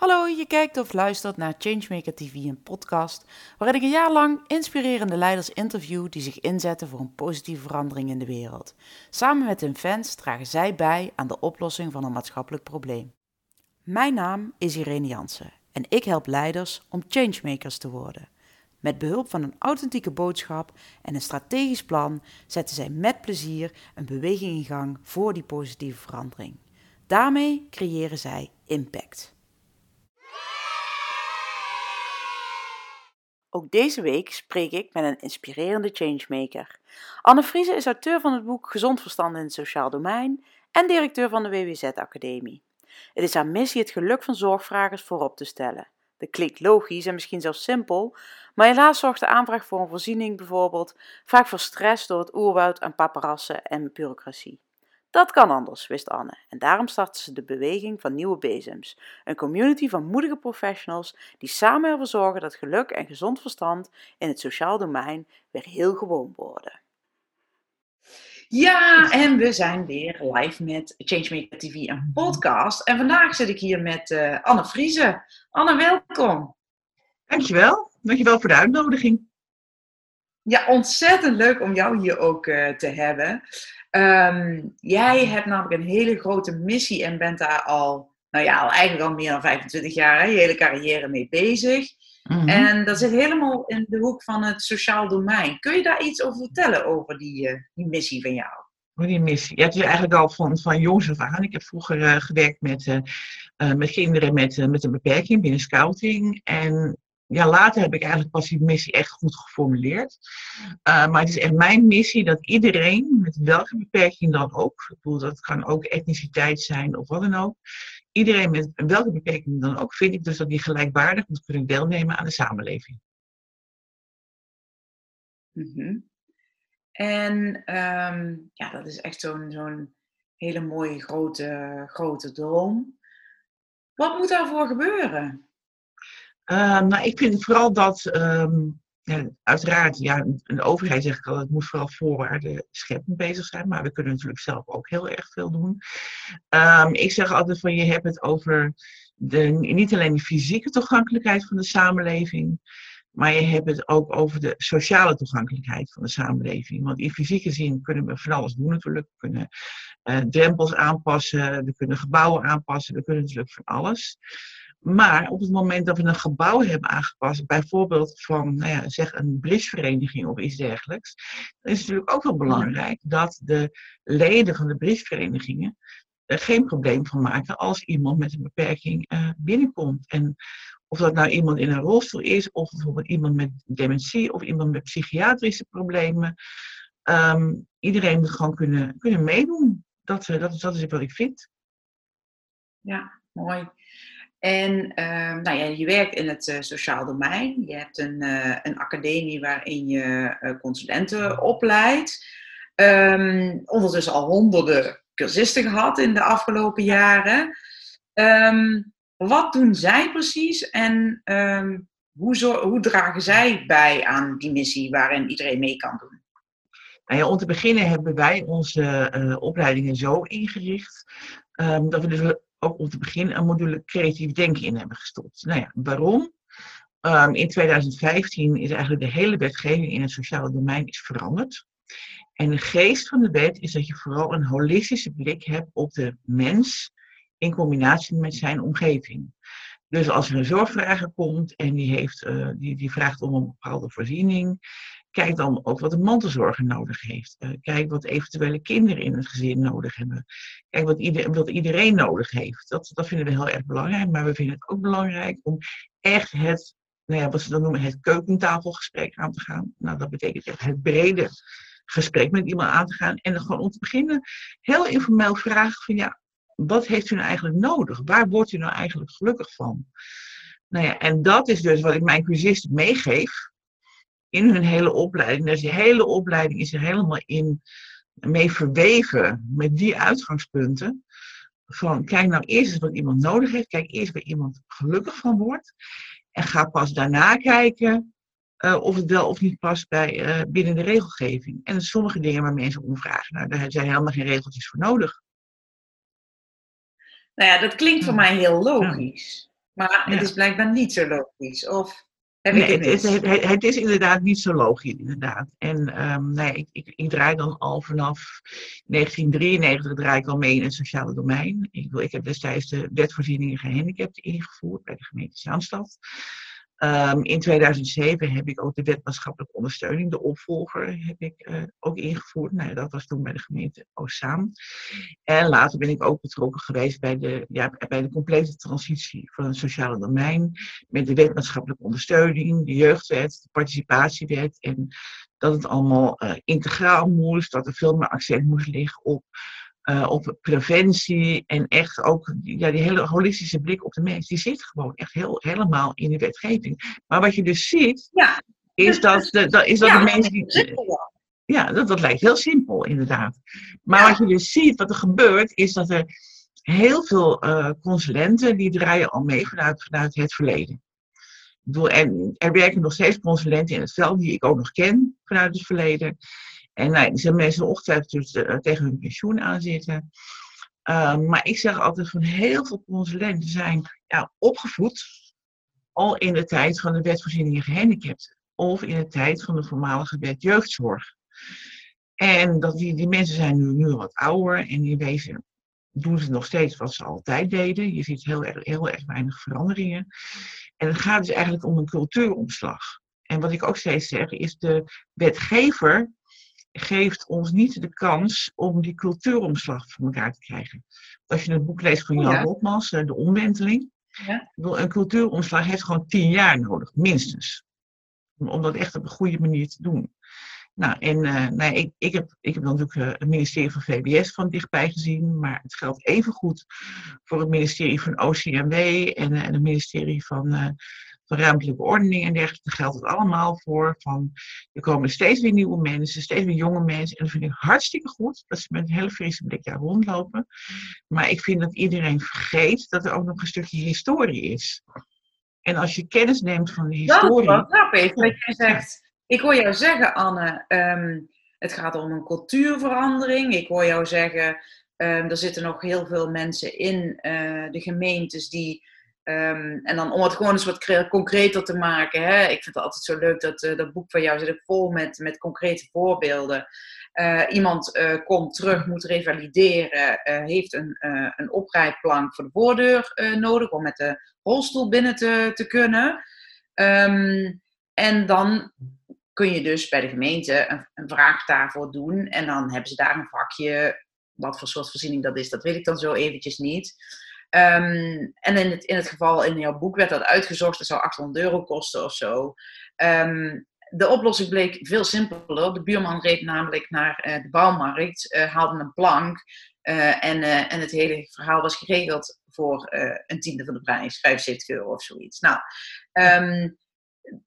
Hallo, je kijkt of luistert naar Changemaker TV, een podcast waarin ik een jaar lang inspirerende leiders interview die zich inzetten voor een positieve verandering in de wereld. Samen met hun fans dragen zij bij aan de oplossing van een maatschappelijk probleem. Mijn naam is Irene Jansen en ik help leiders om changemakers te worden. Met behulp van een authentieke boodschap en een strategisch plan zetten zij met plezier een beweging in gang voor die positieve verandering. Daarmee creëren zij impact. Ook deze week spreek ik met een inspirerende changemaker. Anne Friese is auteur van het boek Gezond Verstand in het Sociaal Domein en directeur van de WWZ Academie. Het is haar missie het geluk van zorgvragers voorop te stellen. Dat klinkt logisch en misschien zelfs simpel, maar helaas zorgt de aanvraag voor een voorziening bijvoorbeeld vaak voor stress door het oerwoud aan paparassen en bureaucratie. Dat kan anders, wist Anne, en daarom startte ze de beweging van Nieuwe Bezems, een community van moedige professionals die samen ervoor zorgen dat geluk en gezond verstand in het sociaal domein weer heel gewoon worden. Ja, en we zijn weer live met Changemaker TV, een podcast. En vandaag zit ik hier met uh, Anne Friese. Anne, welkom. Dankjewel. Dankjewel voor de uitnodiging. Ja, ontzettend leuk om jou hier ook uh, te hebben. Um, jij hebt namelijk een hele grote missie en bent daar al, nou ja, al eigenlijk al meer dan 25 jaar, hè, je hele carrière mee bezig. Mm -hmm. En dat zit helemaal in de hoek van het sociaal domein. Kun je daar iets over vertellen over die, uh, die missie van jou? Die missie. Ja, het is eigenlijk al van, van jongs af aan. Ik heb vroeger uh, gewerkt met, uh, met kinderen met, met een beperking binnen scouting. En ja, later heb ik eigenlijk pas die missie echt goed geformuleerd. Uh, maar het is echt mijn missie dat iedereen, met welke beperking dan ook, ik bedoel, dat kan ook etniciteit zijn of wat dan ook, iedereen met welke beperking dan ook, vind ik dus dat die gelijkwaardig moet kunnen deelnemen aan de samenleving. -hmm. En um, ja, dat is echt zo'n zo'n hele mooie grote, grote droom. Wat moet daarvoor gebeuren? Uh, ik vind vooral dat, ja, uiteraard, ja, een overheid zegt al, het moet vooral voorwaarden scheppend bezig zijn, maar we kunnen natuurlijk zelf ook heel erg veel doen. Um, ik zeg altijd van, je hebt het over de, niet alleen de fysieke toegankelijkheid van de samenleving, maar je hebt het ook over de sociale toegankelijkheid van de samenleving. Want in fysieke zin kunnen we van alles doen natuurlijk. We kunnen uh, drempels aanpassen, we kunnen gebouwen aanpassen, we kunnen natuurlijk van alles. Maar op het moment dat we een gebouw hebben aangepast, bijvoorbeeld van nou ja, zeg een brisvereniging of iets dergelijks, dan is het natuurlijk ook wel belangrijk dat de leden van de brisverenigingen er geen probleem van maken als iemand met een beperking uh, binnenkomt. En of dat nou iemand in een rolstoel is, of bijvoorbeeld iemand met dementie, of iemand met psychiatrische problemen. Um, iedereen moet gewoon kunnen, kunnen meedoen. Dat, uh, dat, dat is wat ik vind. Ja, mooi. En uh, nou ja, je werkt in het uh, sociaal domein. Je hebt een, uh, een academie waarin je consulenten opleidt. Um, ondertussen al honderden cursisten gehad in de afgelopen jaren. Um, wat doen zij precies en um, hoe, zo, hoe dragen zij bij aan die missie waarin iedereen mee kan doen? Nou ja, om te beginnen hebben wij onze opleidingen zo ingericht dat we dus ook om te beginnen een module creatief denken in hebben gestopt. Nou ja, waarom? Um, in 2015 is eigenlijk de hele wetgeving in het sociale domein is veranderd. En de geest van de wet is dat je vooral een holistische blik hebt op de mens in combinatie met zijn omgeving. Dus als er een zorgvrager komt en die, heeft, uh, die, die vraagt om een bepaalde voorziening, Kijk dan ook wat de mantelzorger nodig heeft. Uh, kijk wat eventuele kinderen in het gezin nodig hebben. Kijk wat, ieder, wat iedereen nodig heeft. Dat, dat vinden we heel erg belangrijk. Maar we vinden het ook belangrijk om echt het, nou ja, wat ze dan noemen, het keukentafelgesprek aan te gaan. Nou, dat betekent echt het brede gesprek met iemand aan te gaan. En dan gewoon om te beginnen heel informeel vragen van ja, wat heeft u nou eigenlijk nodig? Waar wordt u nou eigenlijk gelukkig van? Nou ja, en dat is dus wat ik mijn cursisten meegeef in hun hele opleiding. Dus die hele opleiding is er helemaal in mee verweven met die uitgangspunten. Van kijk nou eerst eens wat iemand nodig heeft. Kijk eerst waar iemand gelukkig van wordt. En ga pas daarna kijken uh, of het wel of niet past bij, uh, binnen de regelgeving. En sommige dingen waar mensen om vragen, nou, daar zijn helemaal geen regeltjes voor nodig. Nou ja, dat klinkt voor mij heel logisch. Maar het is blijkbaar niet zo logisch. Of heb nee, ik het, het, het, is inderdaad niet zo logisch, inderdaad. En um, nee, ik, ik, ik, draai dan al vanaf 1993 draai ik al mee in het sociale domein. Ik, ik heb destijds de wetvoorzieningen gehandicapten ingevoerd bij de gemeente Zaanstad. Um, in 2007 heb ik ook de wet maatschappelijke ondersteuning, de opvolger, heb ik uh, ook ingevoerd. Nou, dat was toen bij de gemeente Oostzaan. En later ben ik ook betrokken geweest bij de, ja, bij de complete transitie van het sociale domein. Met de wet maatschappelijke ondersteuning, de jeugdwet, de participatiewet. En dat het allemaal uh, integraal moest, dat er veel meer accent moest liggen op uh, op preventie en echt ook ja, die hele holistische blik op de mens, die zit gewoon echt heel, helemaal in de wetgeving. Maar wat je dus ziet, ja. is dat, de, dat, is dat ja, de mensen die. Ja, dat, dat lijkt heel simpel inderdaad. Maar wat je dus ziet, wat er gebeurt, is dat er heel veel uh, consulenten die draaien al mee vanuit, vanuit het verleden. Ik bedoel, en er werken nog steeds consulenten in het veld die ik ook nog ken vanuit het verleden. En nou, zijn mensen ongetwijfeld dus, uh, tegen hun pensioen aan zitten. Uh, maar ik zeg altijd van heel veel consulenten zijn ja, opgevoed al in de tijd van de wet voorzieningen gehandicapten. Of in de tijd van de voormalige wet jeugdzorg. En dat die, die mensen zijn nu, nu wat ouder en die wezen doen ze nog steeds wat ze altijd deden. Je ziet heel erg, heel erg weinig veranderingen. En het gaat dus eigenlijk om een cultuuromslag. En wat ik ook steeds zeg, is de wetgever geeft ons niet de kans om die cultuuromslag voor elkaar te krijgen. Als je het boek leest van Jan ja. Rotmans, De Omwenteling. Ja. Een cultuuromslag heeft gewoon tien jaar nodig, minstens. Om dat echt op een goede manier te doen. Nou, en uh, nou, ik, ik, heb, ik heb natuurlijk uh, het ministerie van VBS van dichtbij gezien, maar het geldt evengoed voor het ministerie van OCMW en, uh, en het ministerie van van ruimtelijke ordening en dergelijke. Daar geldt het allemaal voor. Van, er komen steeds weer nieuwe mensen, steeds weer jonge mensen. En dat vind ik hartstikke goed, dat ze met een hele frisse blik daar rondlopen. Maar ik vind dat iedereen vergeet dat er ook nog een stukje historie is. En als je kennis neemt van de historie... Dat is grappig, dat je zegt... Ik hoor jou zeggen, Anne, um, het gaat om een cultuurverandering. Ik hoor jou zeggen, um, er zitten nog heel veel mensen in uh, de gemeentes die Um, en dan om het gewoon eens wat concreter te maken. Hè? Ik vind het altijd zo leuk dat uh, dat boek van jou zit vol met, met concrete voorbeelden. Uh, iemand uh, komt terug, moet revalideren, heeft een, een oprijplank voor de voordeur nodig om met de rolstoel binnen te, te kunnen. Um, en dan kun je dus bij de gemeente een, een vraag daarvoor doen. En dan hebben ze daar een vakje. Wat voor soort voorziening dat is, dat weet ik dan zo eventjes niet. Um, en in het, in het geval in jouw boek werd dat uitgezocht, dat zou 800 euro kosten of zo. Um, de oplossing bleek veel simpeler. De buurman reed namelijk naar uh, de bouwmarkt, uh, haalde een plank uh, en, en het hele verhaal was geregeld voor een tiende van de prijs, 75 euro of zoiets. Nou, um,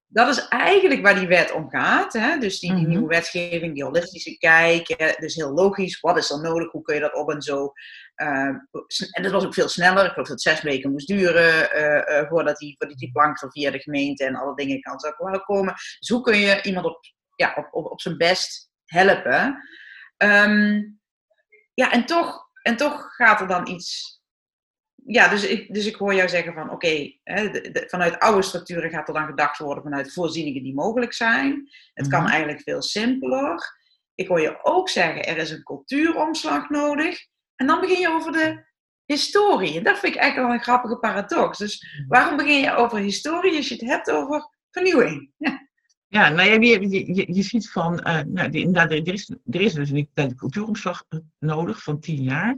dat is eigenlijk waar die wet om gaat. Hè? Dus die, die -hmm. nieuwe wetgeving, die holistische kijk. Dus heel logisch, wat is er nodig? Hoe kun je dat op en zo? Uh, en dat was ook veel sneller. Ik geloof dat het zes weken moest duren uh, uh, voordat die, voordat die plank er via de gemeente en alle dingen kan zou komen. Dus hoe kun je iemand op, ja, op, op, op zijn best helpen? Um, ja, en toch, en toch gaat er dan iets ja, dus ik, dus ik hoor jou zeggen van oké, okay, vanuit oude structuren gaat er dan gedacht worden vanuit voorzieningen die mogelijk zijn. Het kan Mhm. eigenlijk veel simpeler. Ik hoor je ook zeggen, er is een cultuuromslag nodig. En dan begin je over de historie. En dat vind ik eigenlijk wel een grappige paradox. Dus waarom begin je over historie als je het hebt over vernieuwing? Ja. Nou ja, je, je, je, ziet van, uh, nou, die, inderdaad, er is, er is dus een een cultuuromslag eh, nodig van tien jaar.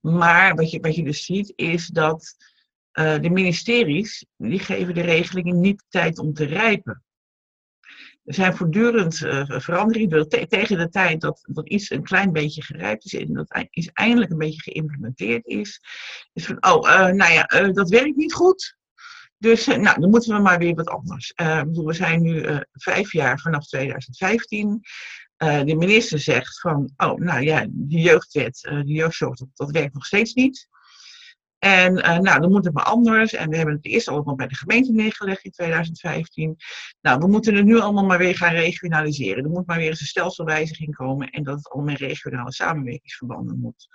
Maar wat je, wat je dus ziet is dat de ministeries, die geven de regelingen niet tijd om te rijpen. Er zijn voortdurend uh, veranderingen. Te, tegen de tijd dat, dat iets een klein beetje gerijpt is en dat iets eindelijk een beetje geïmplementeerd is, is van, oh, nou ja, dat werkt niet goed. Dus nou, dan moeten we maar weer wat anders. We zijn nu vijf jaar vanaf 2015. de minister zegt van, oh, nou ja, die jeugdwet, die jeugdzorg, dat, werkt nog steeds niet. En nou, dan moet het maar anders. En we hebben het eerst allemaal bij de gemeente neergelegd in 2015. Nou, we moeten het nu allemaal maar weer gaan regionaliseren. Er moet maar weer eens een stelselwijziging komen en dat het allemaal in regionale samenwerkingsverbanden moet.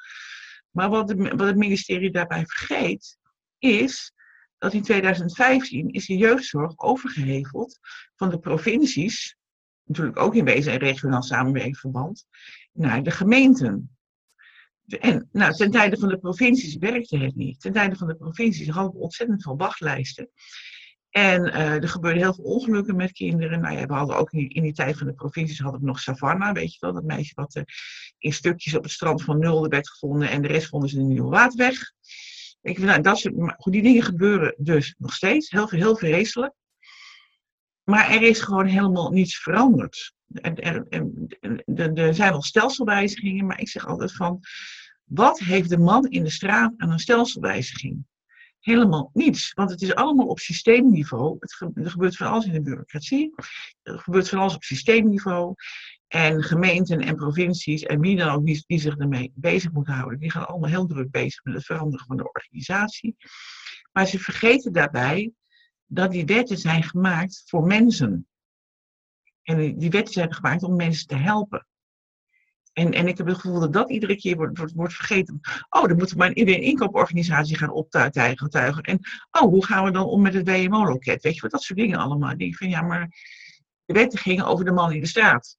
Maar wat, wat het ministerie daarbij vergeet, is dat in 2015 is de jeugdzorg overgeheveld van de provincies, natuurlijk ook in wezen en regionaal samenwerkingsverband, naar de gemeenten. En nou, ten tijde van de provincies werkte het niet. Ten tijde van de provincies hadden we ontzettend veel wachtlijsten. En uh, er gebeurden heel veel ongelukken met kinderen. Nou ja, we hadden ook in die, in die tijd van de provincies hadden we nog Savannah, weet je wel, dat meisje wat uh, in stukjes op het strand van Nulde werd gevonden en de rest vonden ze in de Nieuwe Waterweg. Ik, nou, dat soort, goed, die dingen gebeuren dus nog steeds, heel, heel vreselijk. Maar er is gewoon helemaal niets veranderd. Er, zijn wel stelselwijzigingen, maar ik zeg altijd van, wat heeft de man in de straat aan een stelselwijziging? helemaal niets. Want het is allemaal op systeemniveau. Het er gebeurt van alles in de bureaucratie. Er gebeurt van alles op systeemniveau. En gemeenten en provincies en wie dan ook die, zich ermee bezig moeten houden, die gaan allemaal heel druk bezig met het veranderen van de organisatie. Maar ze vergeten daarbij dat die wetten zijn gemaakt voor mensen. En die wetten zijn gemaakt om mensen te helpen. En, en ik heb het gevoel dat dat iedere keer wordt, wordt, wordt vergeten. Oh, dan moeten we maar weer een inkooporganisatie gaan optuigen. En oh, hoe gaan we dan om met het WMO-loket? Weet je wat, dat soort dingen allemaal. Ik denk van ja, maar de wetten gingen over de man in de straat.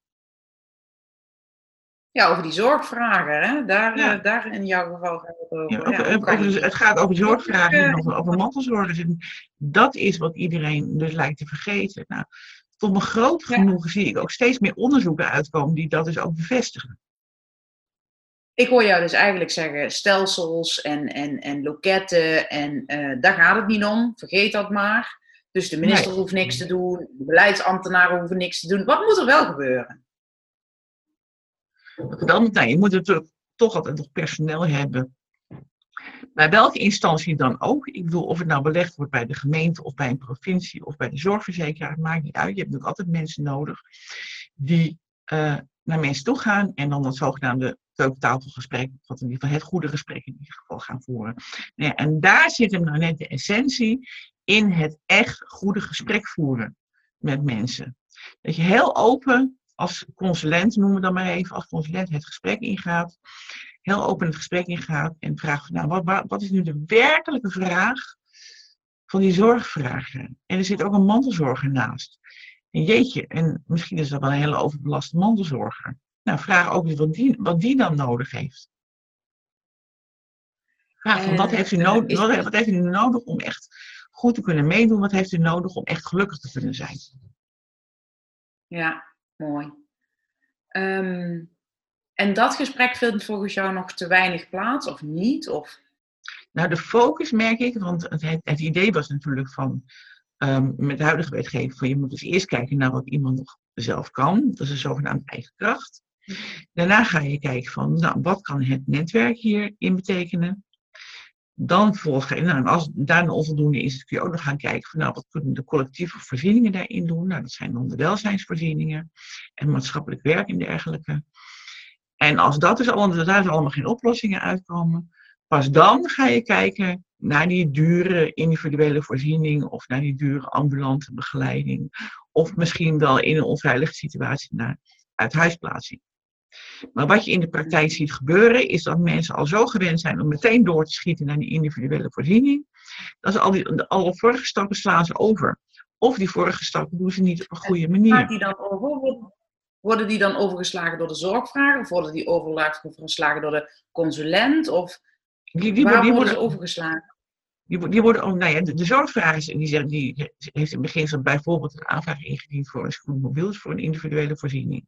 Ja, over die zorgvragen, hè? Daar, ja. uh, daar in jouw geval gaat het over. Ja, over, ja, over het gaat over zorgvragen en over, over mantelzorgers. En dat is wat iedereen dus lijkt te vergeten. Nou, tot mijn groot genoegen zie ik ook steeds meer onderzoeken uitkomen die dat dus ook bevestigen. Ik hoor jou dus eigenlijk zeggen stelsels en, en, en loketten en uh, daar gaat het niet om. Vergeet dat maar. Dus de minister hoeft niks te doen, de beleidsambtenaren hoeven niks te doen. Wat moet er wel gebeuren? Dan, nou, je moet natuurlijk toch altijd nog personeel hebben. Bij welke instantie dan ook. Ik bedoel, of het nou belegd wordt bij de gemeente of bij een provincie of bij de zorgverzekeraar, maakt niet uit. Je hebt natuurlijk altijd mensen nodig die uh, naar mensen toe gaan en dan dat zogenaamde keukentafelgesprek, wat in ieder geval het goede gesprek in ieder geval gaan voeren. Nou ja, en daar zit hem nou net de essentie in het echt goede gesprek voeren met mensen. Dat je heel open als consulent, noemen we dan maar even, als consulent het gesprek ingaat, heel open het gesprek ingaat en vraagt, nou, wat, wat is nu de werkelijke vraag van die zorgvragen? En er zit ook een mantelzorger naast. En jeetje, en misschien is dat wel een hele overbelaste mantelzorger. Nou, vraag ook eens wat die, wat die dan nodig heeft. Vraag van, wat, heeft u nodig, wat, wat heeft u nodig om echt goed te kunnen meedoen? Wat heeft u nodig om echt gelukkig te kunnen zijn? Ja, mooi. Ehm, en dat gesprek vindt volgens jou nog te weinig plaats of niet? Of? Nou, de focus merk ik, want het, het idee was natuurlijk van um, met de huidige wetgeving van je moet dus eerst kijken naar wat iemand nog zelf kan. Dat is een zogenaamde eigen kracht. Daarna ga je kijken van, nou, wat kan het netwerk hierin betekenen? Dan volgens, nou, als daar een onvoldoende is, kun je ook nog gaan kijken van, nou, wat kunnen de collectieve voorzieningen daarin doen? Nou, dat zijn dan de welzijnsvoorzieningen en maatschappelijk werk en dergelijke. En als dat dus allemaal, daar allemaal geen oplossingen uitkomen, pas dan ga je kijken naar die dure individuele voorziening of naar die dure ambulante begeleiding. Of misschien wel in een onveilige situatie naar uithuisplaatsing. Maar wat je in de praktijk ziet gebeuren, is dat mensen al zo gewend zijn om meteen door te schieten naar die individuele voorziening, dat ze al die alle vorige stappen slaan ze over. Of die vorige stappen doen ze niet op een goede manier. Die dan over, worden die dan overgeslagen door de zorgvrager? Of worden die overgeslagen door de consulent? Of die, die, waar die worden ze overgeslagen? Die, die worden, oh, nou ja, de, de zorgvragers, die, die heeft in beginsel bijvoorbeeld een aanvraag ingediend voor een scootmobiel, voor een individuele voorziening.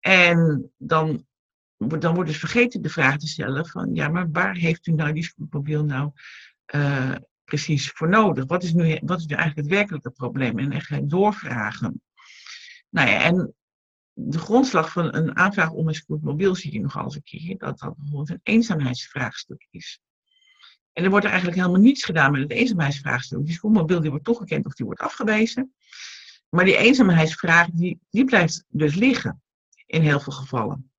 En dan, dan wordt dus vergeten de vraag te stellen van, ja, maar waar heeft u nou die scootmobiel nou uh, precies voor nodig? Wat is, nu, wat is nu eigenlijk het werkelijke probleem? En echt doorvragen. Nou ja, en de grondslag van een aanvraag om een scootmobiel zie je nogal eens een keer, dat dat bijvoorbeeld een eenzaamheidsvraagstuk is. En er wordt er eigenlijk helemaal niets gedaan met het eenzaamheidsvraagstuk. Die scootmobiel die wordt toegekend of die wordt afgewezen. Maar die eenzaamheidsvraag die, die blijft dus liggen in heel veel gevallen.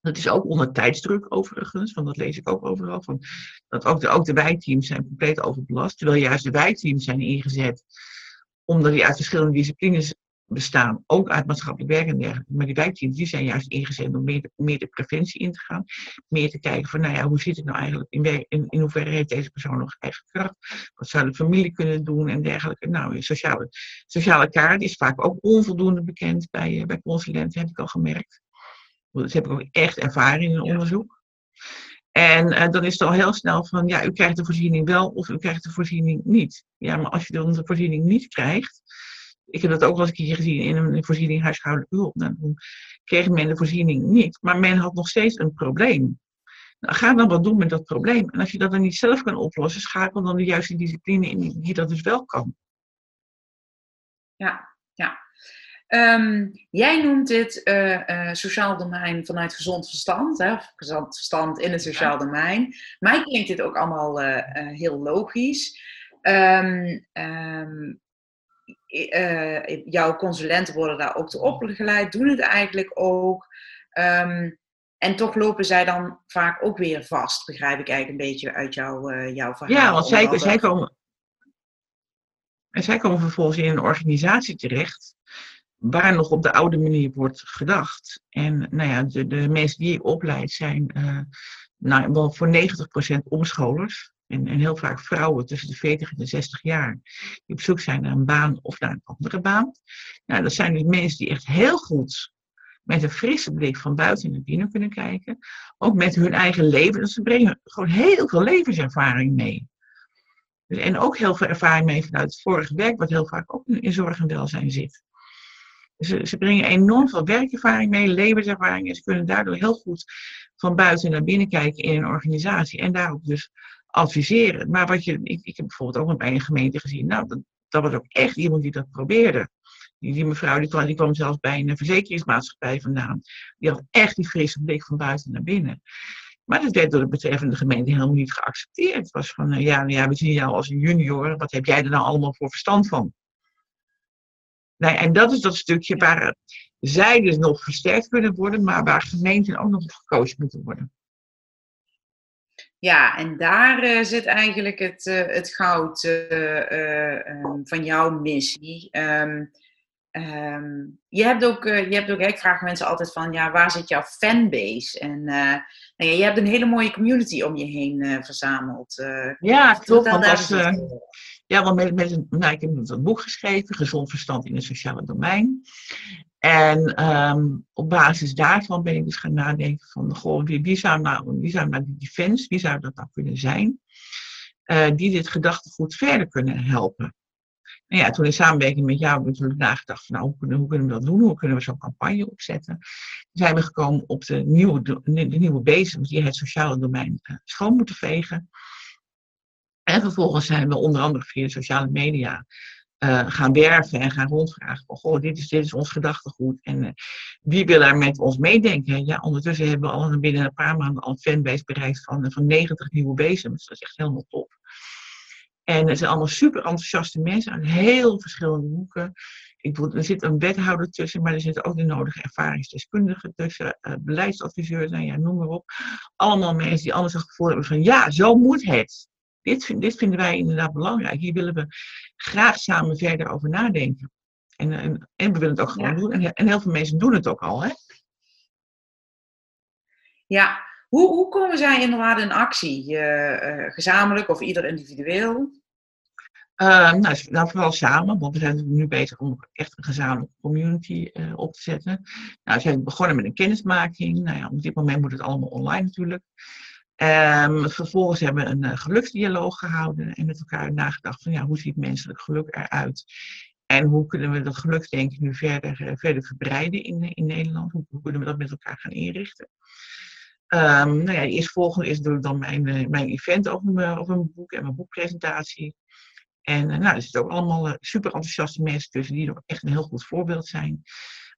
Dat is ook onder tijdsdruk overigens, want dat lees ik ook overal. Van, dat ook de, ook de wijkteams zijn compleet overbelast. Terwijl juist de wijkteams zijn ingezet omdat die uit verschillende disciplines bestaan, ook uit maatschappelijk werk en dergelijke. Maar die wijkteams die zijn juist ingezet om meer, meer de preventie in te gaan. Meer te kijken van, nou ja, hoe zit het nou eigenlijk? In, in, in hoeverre heeft deze persoon nog eigen kracht? Wat zou de familie kunnen doen en dergelijke? Nou, sociale, sociale kaart is vaak ook onvoldoende bekend bij, uh, bij consulenten, heb ik al gemerkt. Dat heb ik ook echt ervaren in een onderzoek. En uh, dan is het al heel snel van, ja, u krijgt de voorziening wel of u krijgt de voorziening niet. Ja, maar als je dan de voorziening niet krijgt, ik heb dat ook wel eens een keer gezien in een voorziening huishoudelijke hulp. Nou, dan kreeg men de voorziening niet, maar men had nog steeds een probleem. Nou, ga dan wat doen met dat probleem. En als je dat dan niet zelf kan oplossen, schakel dan de juiste discipline in die dat dus wel kan. Ja, ja. Um, jij noemt dit uh, uh, sociaal domein vanuit gezond verstand, hè? gezond verstand in het sociaal domein. Mij klinkt dit ook allemaal uh, heel logisch. Um, um, jouw consulenten worden daar ook toe opgeleid, doen het eigenlijk ook. en toch lopen zij dan vaak ook weer vast, begrijp ik eigenlijk een beetje uit jouw, jouw verhaal. Ja, want zij, zij, komen, en zij komen vervolgens in een organisatie terecht waar nog op de oude manier wordt gedacht. En nou ja, de, de mensen die ik opleid zijn uh, nou, wel voor 90% omscholers. En, en heel vaak vrouwen tussen de 40 en de 60 jaar. Die op zoek zijn naar een baan of naar een andere baan. Nou, dat zijn dus mensen die echt heel goed met een frisse blik van buiten naar binnen kunnen kijken. Ook met hun eigen leven. Dus ze brengen gewoon heel veel levenservaring mee. Dus, en ook heel veel ervaring mee vanuit het vorige werk, wat heel vaak ook in zorg en welzijn zit. Ze, ze brengen enorm veel werkervaring mee, levenservaring. En ze kunnen daardoor heel goed van buiten naar binnen kijken in een organisatie. En daarop dus adviseren. Maar wat je, ik, ik heb bijvoorbeeld ook bij een gemeente gezien. Nou, dat, dat was ook echt iemand die dat probeerde. Die, die mevrouw die kwam, die kwam zelfs bij een verzekeringsmaatschappij vandaan. Die had echt die frisse blik van buiten naar binnen. Maar dat werd door de betreffende gemeente helemaal niet geaccepteerd. Het was van, ja, nou ja, we zien jou als een junior. Wat heb jij er nou allemaal voor verstand van? Nee, en dat is dat stukje waar zij dus nog versterkt kunnen worden, maar waar gemeenten ook nog gekozen moeten worden. Ja, en daar uh, zit eigenlijk het, uh, het goud uh, um, van jouw missie. Um, um, je hebt ook, je hebt ook ik vraag mensen altijd van, ja, waar zit jouw fanbase? En nou ja, je hebt een hele mooie community om je heen verzameld. ja, klopt. Want als, ja, want met, met, nou, ik heb een boek geschreven, Gezond Verstand in het Sociale Domein. En um, op basis daarvan ben ik dus gaan nadenken van, goh, wie, wie, zou nou, wie zou nou die fans, wie zou dat nou kunnen zijn, uh, die dit gedachtegoed verder kunnen helpen. En ja, toen in samenwerking met jou heb ik natuurlijk nagedacht van, nou, hoe kunnen, we dat doen? Hoe kunnen we zo'n campagne opzetten? Zijn we gekomen op de nieuwe, de, nieuwe die het sociale domein uh, schoon moeten vegen. En vervolgens zijn we onder andere via sociale media uh, gaan werven en gaan rondvragen van, goh, dit is, dit is ons gedachtegoed en uh, wie wil daar met ons meedenken? Ja, ondertussen hebben we al binnen een paar maanden al een fanbase bereikt van, van 90 nieuwe bezems. Dat is echt helemaal top. En er zijn allemaal super enthousiaste mensen uit heel verschillende hoeken. Ik bedoel, er zit een wethouder tussen, maar er zitten ook de nodige ervaringsdeskundigen tussen, uh, beleidsadviseurs, nou ja, noem maar op. Allemaal mensen die anders het gevoel hebben van, ja, zo moet het. Dit, dit vinden wij inderdaad belangrijk. Hier willen we graag samen verder over nadenken. En, en, en we willen het ook gewoon doen. En, en, heel veel mensen doen het ook al. Hè? Ja, hoe, hoe komen zij inderdaad in actie? Uh, gezamenlijk of ieder individueel? Uh, nou, nou, vooral samen, want we zijn nu bezig om echt een gezamenlijke community uh, op te zetten. Nou, we zijn begonnen met een kennismaking. Nou ja, op dit moment moet het allemaal online natuurlijk. Um, vervolgens hebben we een uh, geluksdialoog gehouden en met elkaar nagedacht van ja, hoe ziet menselijk geluk eruit? En hoe kunnen we dat geluksdenken nu verder, uh, verder verbreiden in, in Nederland? Hoe, kunnen we dat met elkaar gaan inrichten? Um, nou ja, eerst volgende is dan mijn, mijn event over mijn, over mijn boek en mijn boekpresentatie. En nou, er zitten ook allemaal super enthousiaste mensen tussen die nog echt een heel goed voorbeeld zijn.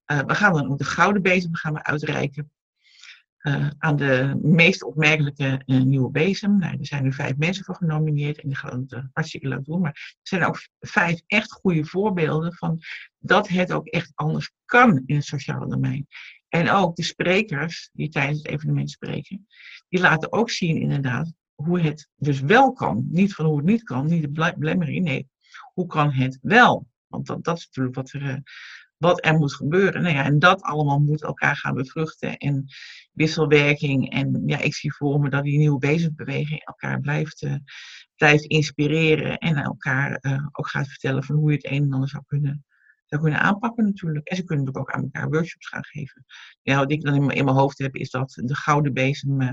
we gaan dan ook de gouden bezem gaan we uitreiken. Uh, aan de meest opmerkelijke uh, nieuwe bezem. Nou, er zijn nu vijf mensen voor genomineerd en die gaan het uh, hartstikke leuk doen. Maar er zijn ook vijf echt goede voorbeelden van dat het ook echt anders kan in het sociale domein. En ook de sprekers die tijdens het evenement spreken, die laten ook zien inderdaad hoe het dus wel kan. Niet van hoe het niet kan, niet de belemmering, nee, hoe kan het wel? Want dat, dat is natuurlijk wat er wat er moet gebeuren. Nou ja, en dat allemaal moet elkaar gaan bevruchten en wisselwerking. En ja, ik zie voor me dat die nieuwe bezigbeweging elkaar blijft, uh, blijft inspireren en elkaar uh, ook gaat vertellen van hoe je het een en ander zou kunnen, zou kunnen aanpakken natuurlijk. En ze kunnen natuurlijk ook aan elkaar workshops gaan geven. Ja, wat ik dan in, in mijn hoofd heb is dat de Gouden Bezem uh,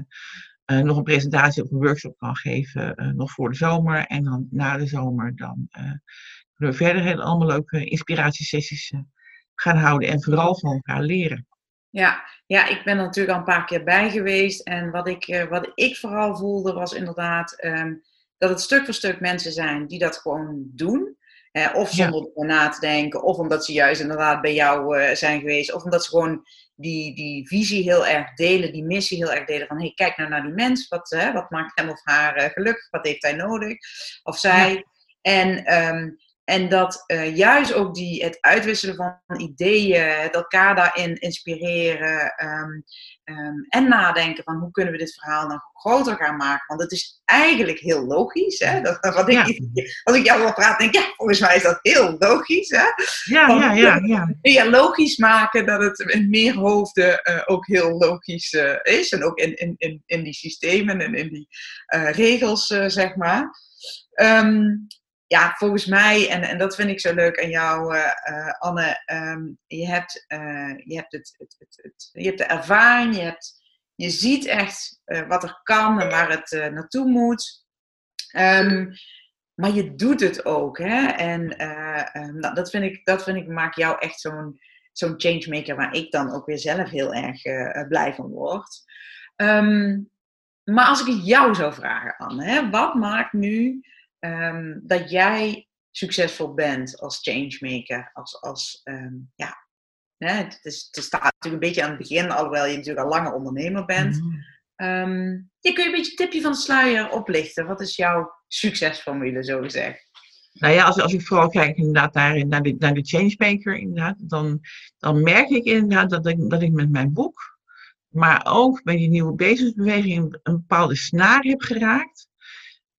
nog een presentatie of een workshop kan geven nog voor de zomer. En dan na de zomer dan kunnen we verder allemaal leuke inspiratiesessies gaan houden en vooral van elkaar leren. Ja, ja, ik ben er natuurlijk al een paar keer bij geweest. En wat ik, uh, wat ik vooral voelde was inderdaad um, dat het stuk voor stuk mensen zijn die dat gewoon doen. Uh, of zonder ja. na te denken, of omdat ze juist inderdaad bij jou uh, zijn geweest, of omdat ze gewoon die, die visie heel erg delen, die missie heel erg delen van hey, kijk nou naar die mens, wat, wat maakt hem of haar gelukkig, wat heeft hij nodig, of zij. Ja. En um, en dat uh, juist ook die, het uitwisselen van ideeën, het elkaar daarin inspireren um, um, en nadenken van hoe kunnen we dit verhaal nog groter gaan maken. Want het is eigenlijk heel logisch. Hè? Dat, wat ik, ja. Als ik jou wil praat, denk ik, ja, volgens mij is dat heel logisch. Hè? Ja, van, ja, ja, ja. Ja, logisch maken dat het in meer hoofden uh, ook heel logisch uh, is. En ook in, in, in, in die systemen en in die regels, zeg maar. Um, ja, volgens mij, en, en dat vind ik zo leuk aan jou, uh, uh, Anne, um, je, hebt, uh, je, hebt het, het, het, het, je hebt de ervaring, je, hebt, je ziet echt wat er kan en waar het naartoe moet. Um, maar je doet het ook, hè? En um, nou, dat, vind ik, dat vind ik, maakt jou echt zo'n zo'n changemaker waar ik dan ook weer zelf heel erg blij van word. maar als ik het jou zou vragen, Anne, hè, wat maakt nu um, dat jij succesvol bent als changemaker, als, als um, ja, hè, het, is, het staat natuurlijk een beetje aan het begin, alhoewel je natuurlijk al lange ondernemer bent. Mm. Um, ja, kun je een beetje een tipje van de sluier oplichten? Wat is jouw succesformule, zo gezegd? Nou ja, als, als ik vooral kijk inderdaad naar, naar, de, naar de changemaker, inderdaad, dan, dan merk ik inderdaad dat ik, dat ik met mijn boek, maar ook bij die nieuwe bezigheidsbeweging een bepaalde snaar heb geraakt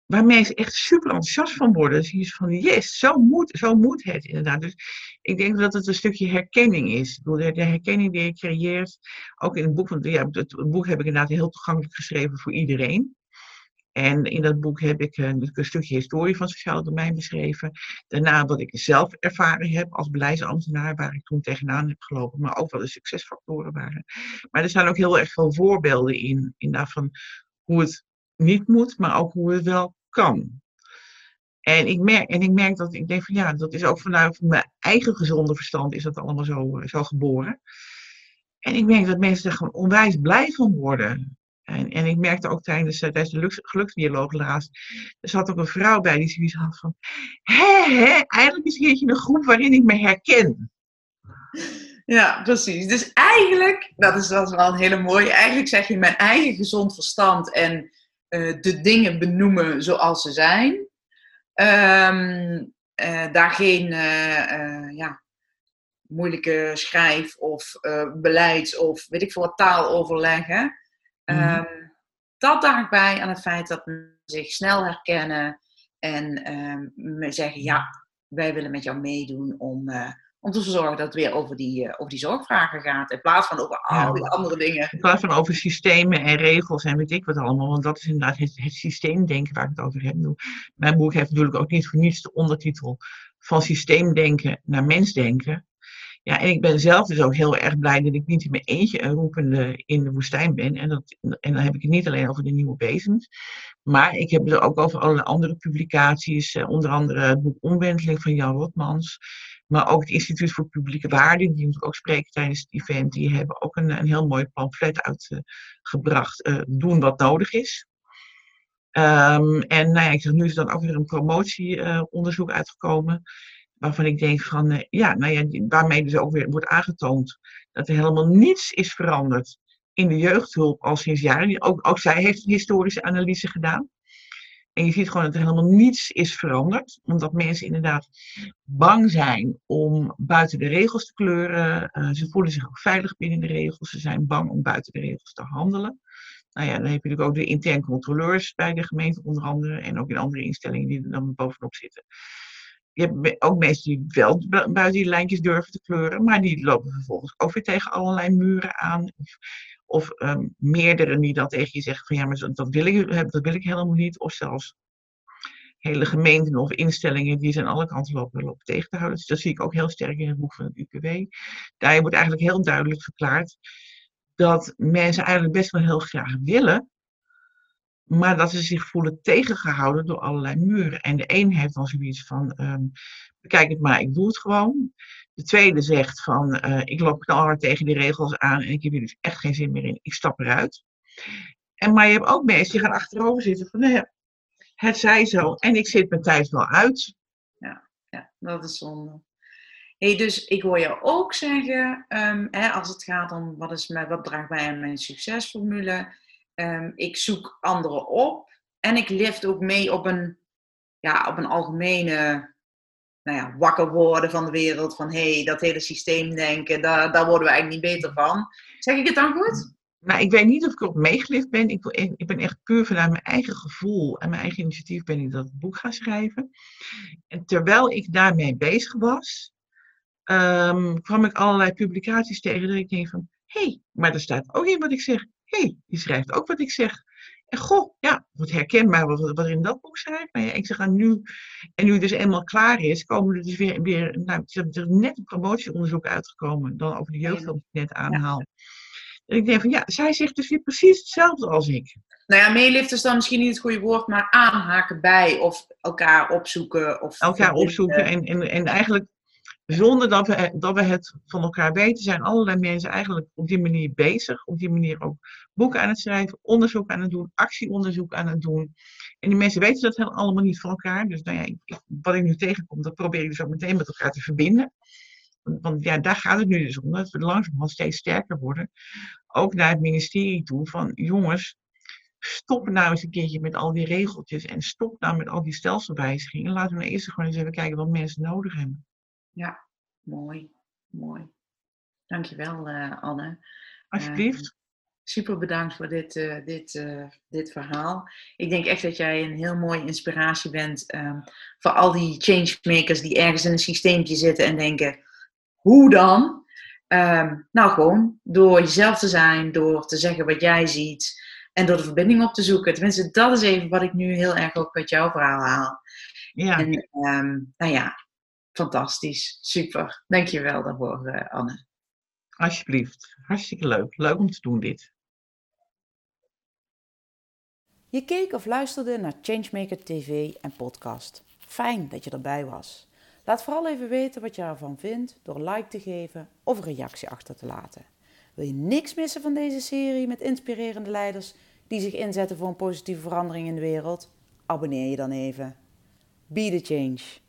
waar mensen echt super enthousiast van worden. Dus van, yes, zo moet, zo moet het inderdaad. Dus ik denk dat het een stukje herkenning is. De herkenning die je creëert, ook in het boek, van, ja, het boek heb ik inderdaad heel toegankelijk geschreven voor iedereen. En in dat boek heb ik een, stukje historie van het sociale domein beschreven. Daarna wat ik zelf ervaren heb als beleidsambtenaar, waar ik toen tegenaan heb gelopen, maar ook wat de succesfactoren waren. Maar er staan ook heel erg veel voorbeelden in, in daarvan hoe het niet moet, maar ook hoe het wel kan. En ik merk, en ik merk dat ik denk van ja, dat is ook vanuit mijn eigen gezonde verstand is dat allemaal zo, eh, zo geboren. En ik merk dat mensen er gewoon onwijs blij van worden. En, en ik merkte ook tijdens, eh, tijdens de geluksdialoog laatst, er zat ook een vrouw bij die zoiets had van, hé, hé, eigenlijk is hier een groep waarin ik me herken. Ja, precies. Dus eigenlijk, dat is, dat is wel een hele mooie, eigenlijk zeg je mijn eigen gezond verstand en uh, de dingen benoemen zoals ze zijn. Um, uh, daar geen uh, ja, moeilijke schrijf- of beleids- of weet ik veel wat taal overleggen. Mm -hmm. um, dat draagt bij aan het feit dat mensen zich snel herkennen en um, zeggen: Ja, wij willen met jou meedoen om om te zorgen dat het weer over die, uh, over die zorgvragen gaat. In plaats van over al die andere dingen. In plaats van over systemen en regels en weet ik wat allemaal. Want dat is inderdaad het, het systeemdenken waar ik het over heb. Mijn boek heeft natuurlijk ook niet voor niets de ondertitel van systeemdenken naar mensdenken. Ja, en ik ben zelf dus ook heel erg blij dat ik niet in mijn eentje een roepende in de woestijn ben. En, dat, en dan heb ik het niet alleen over de nieuwe bezems. Maar ik heb het ook over allerlei andere publicaties. Eh, onder andere het boek Omwenteling van Jan Rotmans. Maar ook het Instituut voor Publieke Waarden, die moet ook spreken tijdens het event, die hebben ook een, een heel mooi pamflet uitgebracht. Uh, doen wat nodig is. Um, en nou ja, ik zeg, nu is dan ook weer een promotieonderzoek uh, uitgekomen. Waarvan ik denk van, uh, ja, nou ja, waarmee dus ook weer wordt aangetoond dat er helemaal niets is veranderd in de jeugdhulp al sinds jaren. Ook, ook zij heeft een historische analyse gedaan. En je ziet gewoon dat er helemaal niets is veranderd. Omdat mensen inderdaad bang zijn om buiten de regels te kleuren. Uh, ze voelen zich ook veilig binnen de regels. Ze zijn bang om buiten de regels te handelen. Nou ja, dan heb je natuurlijk ook de intern controleurs bij de gemeente onder andere. En ook in andere instellingen die er dan bovenop zitten. je hebt ook mensen die wel buiten die lijntjes durven te kleuren, maar die lopen vervolgens ook weer tegen allerlei muren aan. Of, um, meerdere die dan tegen je zeggen van ja, maar dat wil, ik, dat wil ik helemaal niet. Of zelfs hele gemeenten of instellingen die zijn alle kanten lopen, lopen tegen te houden. Dus dat zie ik ook heel sterk in het boek van het UPW. Daar wordt eigenlijk heel duidelijk verklaard dat mensen eigenlijk best wel heel graag willen, maar dat ze zich voelen tegengehouden door allerlei muren. En de een heeft dan zoiets van, um, bekijk het maar, ik doe het gewoon. De tweede zegt van, uh, ik loop knalhard tegen die regels aan en ik heb hier dus echt geen zin meer in, ik stap eruit. En maar je hebt ook mensen die gaan achterover zitten van, nee, het zij zo en ik zit mijn tijd wel uit. Ja, ja dat is zonde. Hey, dus ik hoor je ook zeggen, um, hè, als het gaat om wat, is mijn, wat draagt bij aan mijn succesformule, um, ik zoek anderen op en ik lift ook mee op een, ja, op een algemene nou ja, wakker worden van de wereld. Van hé, hey, dat hele systeemdenken, daar, daar worden we eigenlijk niet beter van. Zeg ik het dan goed? Nou, ik weet niet of ik erop meegelift ben. Ik, ik ben echt puur vanuit mijn eigen gevoel en mijn eigen initiatief ben ik dat boek gaan schrijven. En terwijl ik daarmee bezig was, um, kwam ik allerlei publicaties tegen dat ik denk van, hé, hey, maar er staat ook in wat ik zeg. Hey, die schrijft ook wat ik zeg. En goh, ja, wat herkenbaar wat, wat in dat boek schrijft. Nou ja, ik zeg aan nu, en nu het dus eenmaal klaar is, komen er dus weer, weer nou, er is net een promotieonderzoek uitgekomen, dan over de jeugdfilm die ik net aanhaal. Ja. En ik denk van, ja, zij zegt dus weer precies hetzelfde als ik. Nou ja, meelift is dan misschien niet het goede woord, maar aanhaken bij of elkaar opzoeken. Of elkaar opzoeken en, en, en eigenlijk zonder dat we, dat we het van elkaar weten, zijn allerlei mensen eigenlijk op die manier bezig. Op die manier ook boeken aan het schrijven, onderzoek aan het doen, actieonderzoek aan het doen. En die mensen weten dat allemaal niet van elkaar. Dus nou ja, wat ik nu tegenkom, dat probeer ik dus ook meteen met elkaar te verbinden. Want ja, daar gaat het nu dus om, dat we langzamerhand steeds sterker worden. Ook naar het ministerie toe, van jongens, stop nou eens een keertje met al die regeltjes en stop nou met al die stelselwijzigingen. Laten we nou eerst gewoon eens even kijken wat mensen nodig hebben. Ja, mooi, mooi. Dankjewel uh, Anne. Alsjeblieft. Uh, super bedankt voor dit, uh, dit, dit verhaal. Ik denk echt dat jij een heel mooie inspiratie bent um, voor al die changemakers die ergens in een systeempje zitten en denken, hoe dan? Um, nou, gewoon door jezelf te zijn, door te zeggen wat jij ziet en door de verbinding op te zoeken. Tenminste, dat is even wat ik nu heel erg ook uit jouw verhaal haal. Ja. En um, nou ja, fantastisch. Super. Dankjewel daarvoor, uh, Anne. Alsjeblieft. Hartstikke leuk. Leuk om te doen dit. Je keek of luisterde naar Changemaker TV en podcast. Fijn dat je erbij was. Laat vooral even weten wat je ervan vindt door een like te geven of een reactie achter te laten. Wil je niks missen van deze serie met inspirerende leiders die zich inzetten voor een positieve verandering in de wereld? Abonneer je dan even. Be the change.